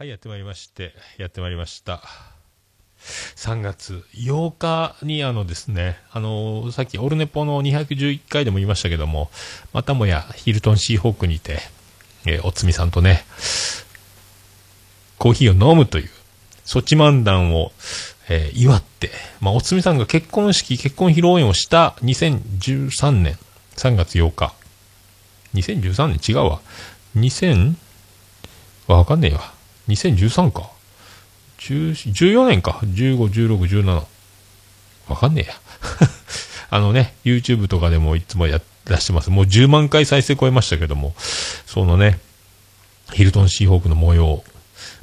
はい、やってまいりまして、やってまいりました。3月8日にあのですね、あのさっきオルネポの211回でも言いましたけども、またもやヒルトンシーホークにて、えーおつみさんとね、コーヒーを飲むという、ソチ漫談を、えー祝って、まあ、おつみさんが結婚式、結婚披露宴をした2013年3月8日。2013年？違うわ。2000? わかんねえわ。2013か。14年か。15、16、17。わかんねえや。あのね、YouTube とかでもいつもや出してます。もう10万回再生超えましたけども、そのね、ヒルトンシーホークの模様。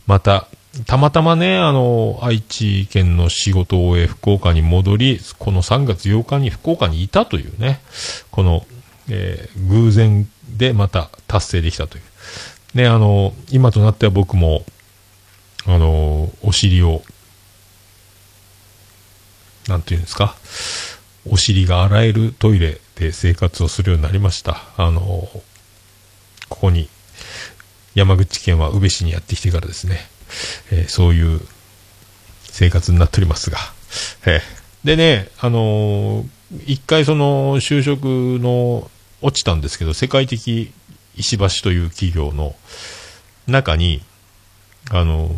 また、たまたまね、あの、愛知県の仕事を終え、福岡に戻り、この3月8日に福岡にいたというね、この、えー偶然でまた達成できたという。ね、あの、今となっては僕も、あの、お尻を、なんていうんですか、お尻が洗えるトイレで生活をするようになりました。あの、ここに、山口県は宇部市にやってきてからですね、えーそういう生活になっておりますが、えーでね、あのー一回その就職の落ちたんですけど、世界的石橋という企業の中に、あのー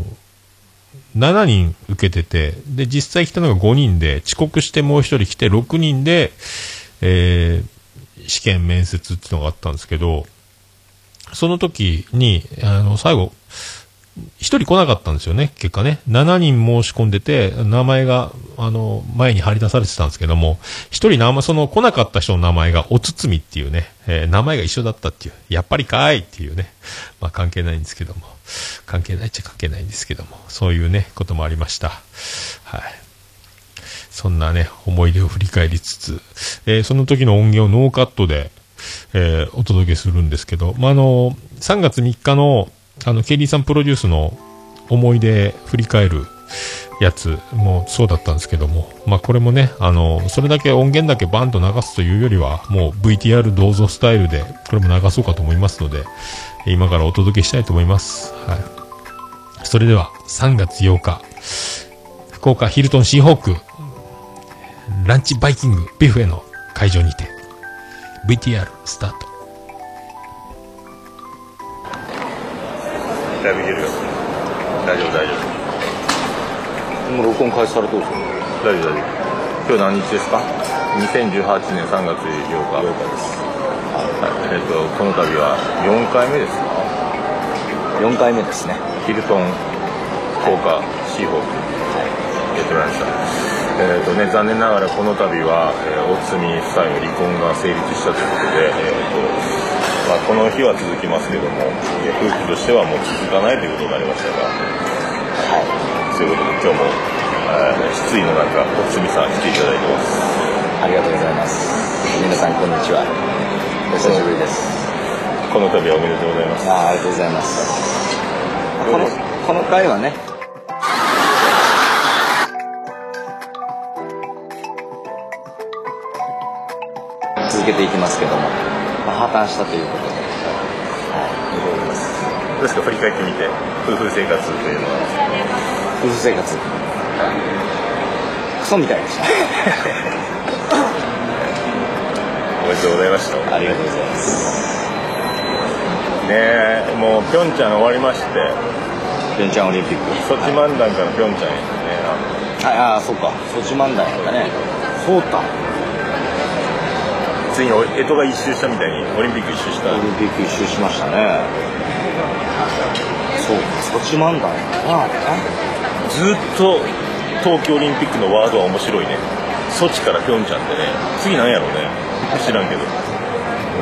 7人受けてて、で、実際来たのが5人で、遅刻してもう1人来て6人で、えー試験面接っていうのがあったんですけど、その時に、あの、最後、一人来なかったんですよね、結果ね。7人申し込んでて、名前が、あの、前に張り出されてたんですけども、一人名、その来なかった人の名前が、おつつみっていうね、えー名前が一緒だったっていう、やっぱりかいっていうね、まあ関係ないんですけども、関係ないっちゃ関係ないんですけども、そういうね、こともありました。はい。そんなね、思い出を振り返りつつ、えーその時の音源をノーカットで、えーお届けするんですけど、まあ、あの、3月3日の、あの、ケリーさんプロデュースの思い出振り返るやつもそうだったんですけども、まあ、これもね、あの、それだけ音源だけバンと流すというよりは、もう VTR どうぞスタイルで、これも流そうかと思いますので、今からお届けしたいと思います。はい。それでは、3月8日、福岡ヒルトンシーホーク、ランチバイキングビュフェの会場にて、VTR スタート。だいぶいけるよ大丈夫大丈夫。もう録音開始されてるんですよ大丈夫大丈夫。今日何日ですか？2018年3月8日。8日です。はい。えっ、とこの度は4回目です。か4回目ですね。ヒルトン福岡シーホークやってまいりました。えっ、とね残念ながらこの度は、えー、大津美夫妻の離婚が成立したということで、えーとまあ、この日は続きますけどもえー夫婦としてはもう続かないということになりましたがはい。そういうことで今日も、えー失意の中大津美さん来ていただいてます。ありがとうございます。皆さんこんにちは。お久しぶりです。この度はおめでとうございます。あありがとうございます。このこの回はね。続けていきますけども、まあ、破綻したということで、はい、どうですか？振り返ってみて。夫婦生活というのは。夫婦生活。クソみたいでした。おめでとうございました。ありがとうございます。ねえもうピョンチャン終わりまして。ピョンチャンオリンピック。ソチ漫談からピョンチャンへね。ああそうか。ソチ漫談やったね。そう。だついに干支が一周したみたいにオリンピック一周した。オリンピック一周しましたね。そうかソチ漫談やなあれな。ずっと東京オリンピックのワードは面白いね。ソチからピョンチャンってね。次なんやろうね。知らんけど。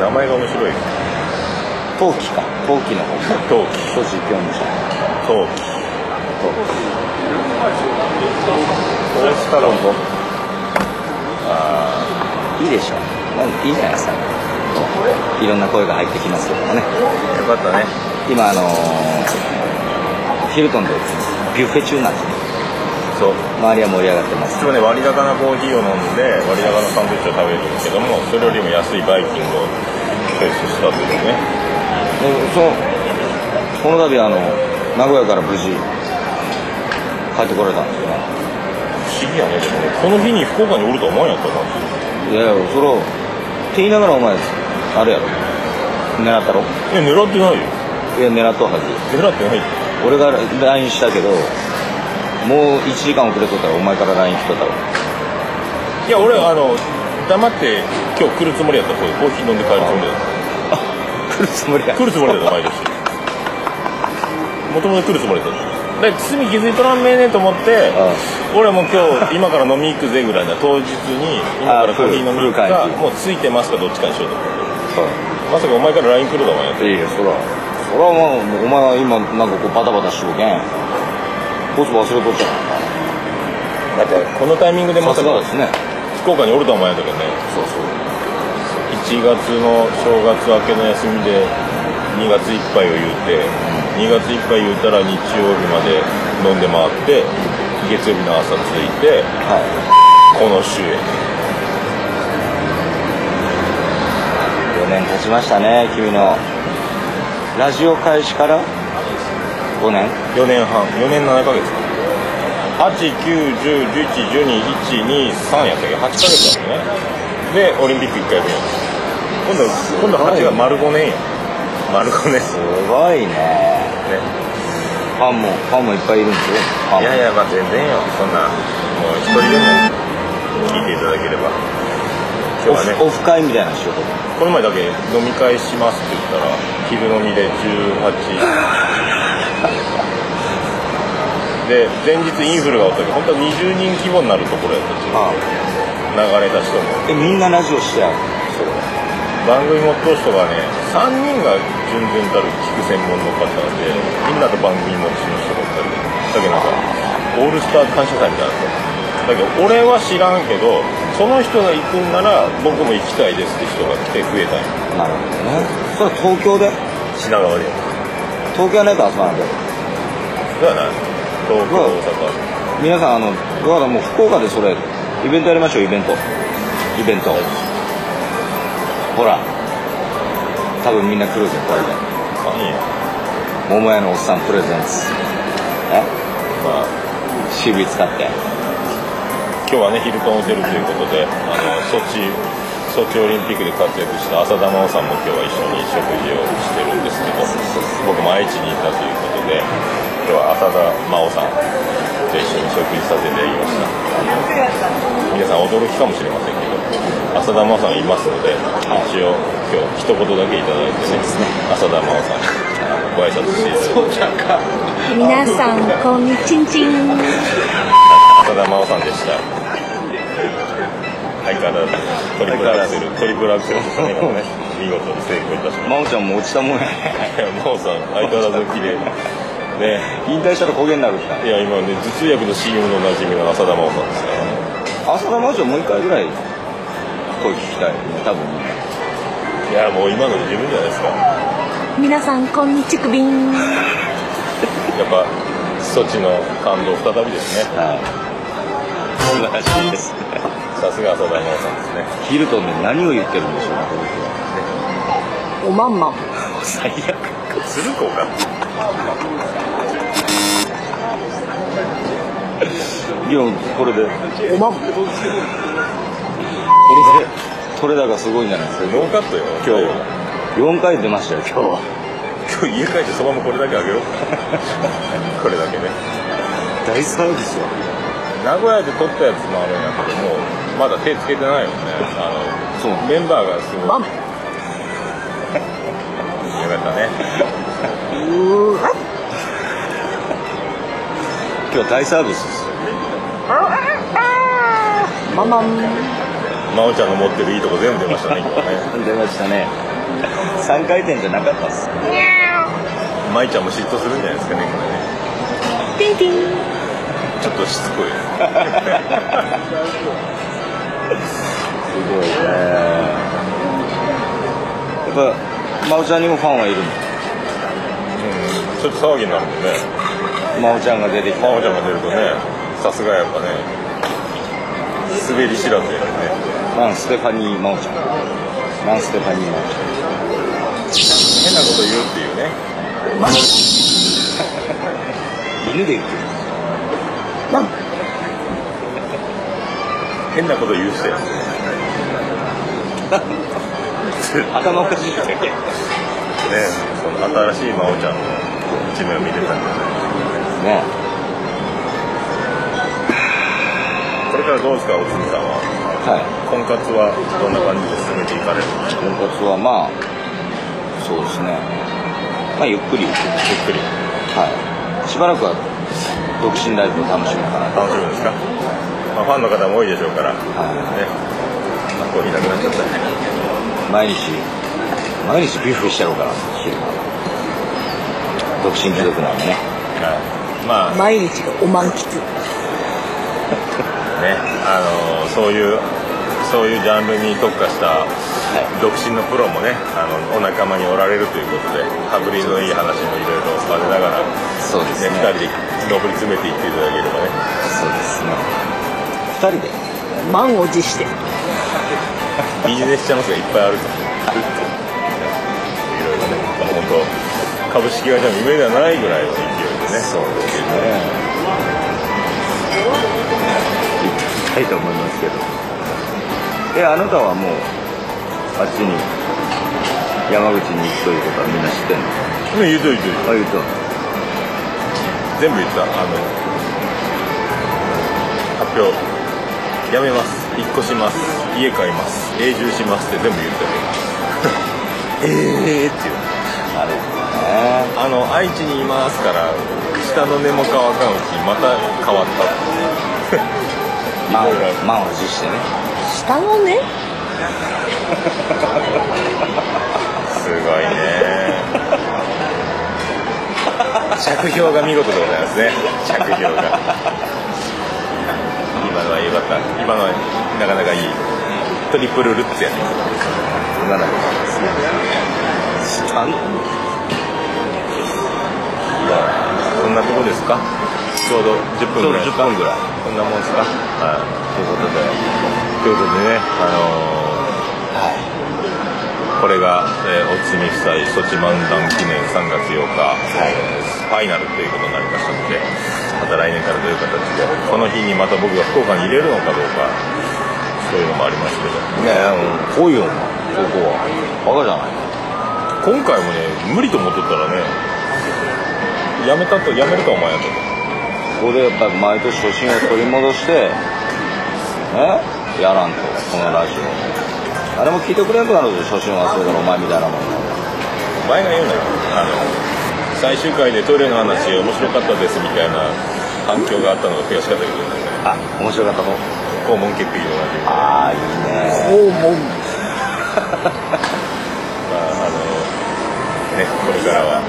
名前が面白い。冬季か。冬季の方。冬季ソチピョンチャン。冬季冬季いいでしょ。なんいいじゃないですか。いろんな声が入ってきますけどもね。よかったね。今あのーヒルトンでビュッフェ中なんで。そう。周りは盛り上がってます。いつもね割高なコーヒーを飲んで割高なサンドイッチを食べるんですけどもそれよりも安いバイキングをチョイスしたというね。でそのこの度あの名古屋から無事帰ってこれたんですよね。不思議やね。でもねこの日に福岡におるとは思わんやった感いやいやそれをって言いながらお前あれやろ。狙ったろ。じいや狙ってないよ。いや狙っとうはず。狙ってない。俺が LINE したけどもう1時間遅れとったらお前から LINE 来とったわいや俺あの黙って今日来るつもりやったらコーヒー飲んで帰るつもりだった。来るつもりや。来るつもりだった毎年。もともと来るつもりだったで堤気づいとらんめえねと思ってあ俺はもう今日今から飲み行くぜぐらいな当日に今からコーヒー飲みに行くかもうついてますかどっちかにしようと思って。まさかお前から LINE 来ると思わんやった。いいよそらそらまあお前は今なんかこうバタバタしとるけん。コツ忘れとっちゃだってこのタイミングでうまさかですね。福岡におるとは思わんやったけどね。そうそう。1月の正月明けの休みで2月いっぱいを言うて2月いっぱい言うたら日曜日まで飲んで回って月曜日の朝着いてはこの週へ。い4年経ちましたね君の。ラジオ開始から？5年？4年半。4年7ヶ月か。89101112123やったっけ？8ヶ月だもんね。でオリンピック1回分や今度今度8が丸5年や。丸5年すごいねねファンもファンもいっぱいいるんですよ。いやいやまあ全然よ。そんなもう一人でも聞いていただければ。今日はね。オフオフ会みたいな仕事。この前だけ飲み会しますって言ったら昼飲みで18で前日インフルがおったけど本当は20人規模になるところやったしあ流れた人もえみんなラジオしてやる番組持っとる人がね3人が純然たる聞く専門の方でみんなと番組持ちの人がおったりだけどなんかオールスター感謝祭みたいなのだけど俺は知らんけどその人が行くんなら僕も行きたいですって人が来て増えたんよなるほどね。それ東京で？品川で。東京はないと集まらんけどではな。い東京大阪。皆さんあのだからもう福岡でそれイベントやりましょうイベント。イベントほら。多分みんな来るぜこれで。あいいね桃屋のおっさんプレゼンツ。え？まあ。CV 使って。今日はねヒルトンホテルということであのソチソチオリンピックで活躍した浅田真央さんも今日は一緒に食事をしてるんですけど僕も愛知にいたということで今日は浅田真央さんと一緒に食事させていただきました。皆さん驚きかもしれませんけど浅田真央さんいますので一応今日一言だけいただいてね浅田真央さんにご挨拶していただいて皆さんこんにちんちん。浅田真央さんでした。相変わらずトリプルアクセル。トリプルアクセルですね今ね見事に成功いたしま真央ちゃんも落ちたもんやねさん相変わらず綺麗ね。引退したら焦げになるっていや今ね頭痛薬の CM の馴染みの浅田真央さんですからね。浅田真央ちゃんもう一回ぐらい声聞きたい。ね多分。いやもう今ので十分じゃないですか。皆さんこんにちくびんやっぱソチの感動再びですね。はい。素晴らしいですさすが浅田真央さんですね。ヒルトンで何を言ってるんでしょうねこの人はおまんま。最悪。鶴子か。いやこれで。おまん。まこれで取れ高すごいんじゃないですか。ノーカットよ今日4回出ましたよ今日は。今日家帰ってそばもこれだけあげよう。これだけね。大サービスよ名古屋で撮ったやつもあるんやけどもまだ手つけてないよね。あのそう。メンバーがすごい。よかったね。今日大サービスですよ。まんまん真央ちゃんの持ってるいいとこ全部出ましたね 今ね。出ましたね。3回転じゃなかったっす。舞ちゃんも嫉妬するんじゃないですかねこれね。ちょっとしつこい。すごいね。やっぱ真央ちゃんにもファンはいるの？うん。ちょっと騒ぎになるもんね。真央ちゃんが出てきた。真央ちゃんが出るとねさすがやっぱね。滑り知らずや。ねマン・ステファニー・真央ちゃんマン・ステファニー・真央ち変なこと言うっていうね。犬で言ってる。ワン変なこと言うして頭おかしい。だけねその新しい真央ちゃんの一面を見れたんじゃないねこれからどうですかおつみさんは？はい。婚活はどんな感じで進めていかれる婚活はまあそうですね。まあゆっくりゆっくり。はい。しばらくは独身ライフを楽しむかなと。楽しみですか、まあ、ファンの方も多いでしょうから、ね。はまあ、コーヒーなくなっちゃった。ね毎日毎日ビュッフェしちゃおうかな昼間。独身貴族なんでね。はい。まあ。毎日がお満喫 ね。あのーそういうそういうジャンルに特化した独身のプロもねあのお仲間におられるということで羽振りのいい話もいろいろ混ぜながら、ね、そうですね。2人で上り詰めていっていただければね。そうですね。二人で？満を持して。ビジネスチャンスがいっぱいあると。いろいろね、まあ、本当株式会社の夢ではないぐらいの勢いでね。そうですね。行きたいと思いますけどえあなたはもうあっちに山口に行くということはみんな知ってんの？うと言うと言うとあ言うと全部言った。あの発表やめます。引っ越します。家買います。永住しますって全部言ったけどええーっていう。なるほどねあの愛知にいますから下の根も乾かんうちにまた変わった。って満を持してね下のね。すごいね。着氷が見事でございますね。着氷が。今のは良かった今のはなかなかいいトリプルルッツやね。今のですね下のそんなとこですか？ちょうど10分ぐらいですか？ちょうど10分ぐらい。こんなもんですか？はい。ということでということでねあのーこれが、えーおつみ夫妻ソチ漫談記念3月8日、えーファイナルということになりましたのでまた来年からどういう形でこの日にまた僕が福岡に入れるのかどうかそういうのもありますけど。ねえ来いよお前ここはバカじゃない？今回もね無理と思っとったらねやめたとやめるとは思わんやとここでやっぱり毎年初心を取り戻してねやらんとこのラジオ。誰も聞いてくれんくなるぞ初心を忘れたらお前みたいなもん。お前が言うなよ。あの最終回でトイレの話面白かったですみたいな反響があったのが悔しかったけど。ねあ面白かったの肛門潔癖の話ああいいね。訪問まああのねこれからは、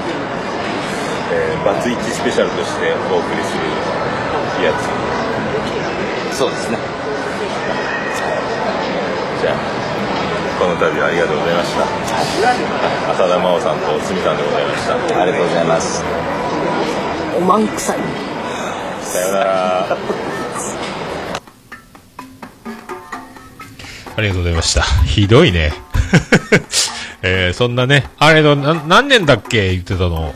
えーバツイチスペシャルとしてお送りするやつ。そうですねじゃあこの度はありがとうございました浅田真央さんと鷲見さんでございましたありがとうございますおまんくさいさようならありがとうございました。ひどいね。えー、そんなね、あれの、な何年だっけ？言ってたの。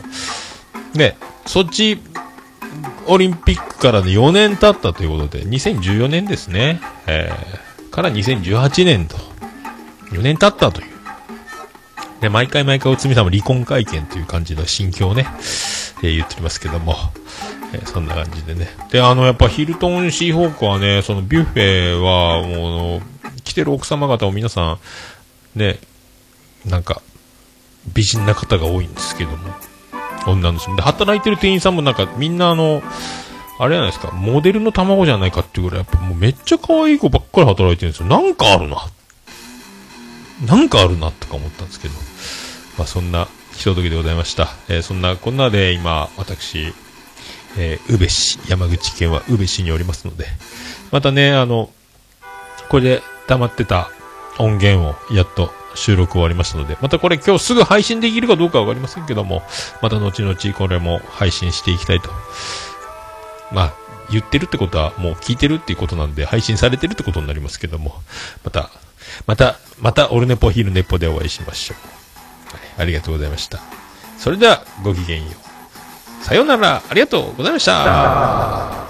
ね、そっち、オリンピックからの4年経ったということで、2014年ですね。えー、から2018年と、4年経ったという。で、毎回毎回おつみさんも離婚会見という感じの心境をね、えー言っておりますけども、えーそんな感じでね。で、あの、やっぱヒルトンシーホークはね、そのビュッフェは、もう、来てる奥様方も皆さん、ね、なんか、美人な方が多いんですけども、女の人。で、働いてる店員さんもなんか、みんなあの、あれじゃないですか、モデルの卵じゃないかっていうぐらい、やっぱもうめっちゃ可愛い子ばっかり働いてるんですよ。なんかあるな。なんかあるな、とか思ったんですけど。まあ、そんな、ひとときでございました。えーそんなこんなで今、私、えー宇部市、山口県は宇部市におりますので、またね、あの、これで溜まってた音源をやっと収録終わりましたので、またこれ今日すぐ配信できるかどうかわかりませんけども、また後々これも配信していきたいと。まあ、言ってるってことはもう聞いてるっていうことなんで、配信されてるってことになりますけども、また、また、また、オルネポヒールネポでお会いしましょう。はい、ありがとうございました。それでは、ごきげんよう。さようなら、ありがとうございました。